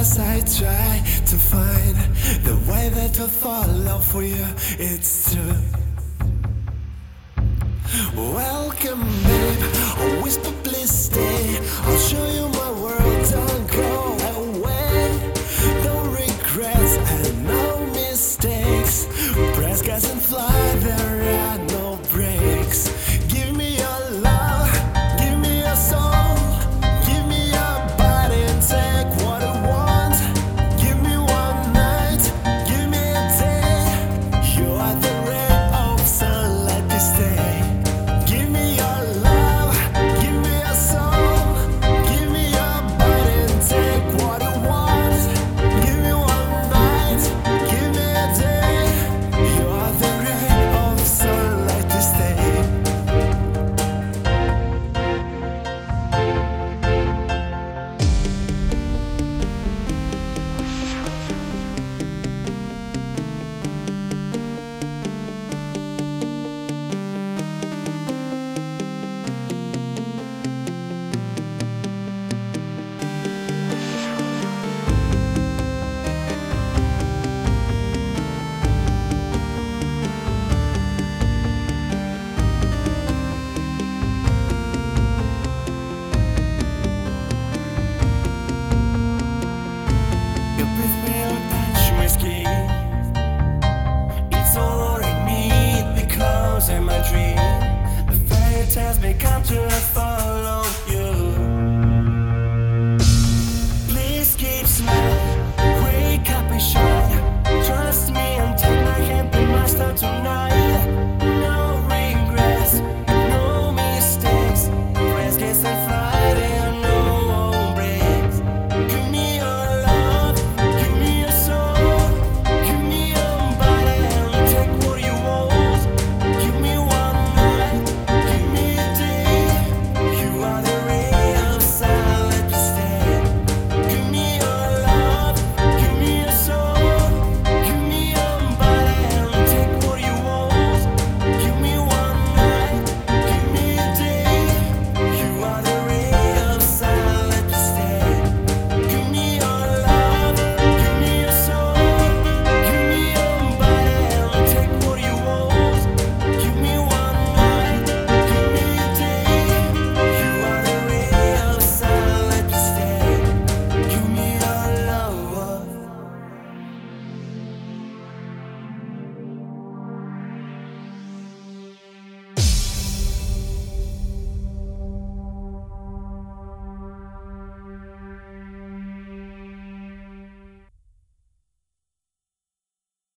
as I try to find the way that will out for you, it's true. Welcome, babe. A whisper.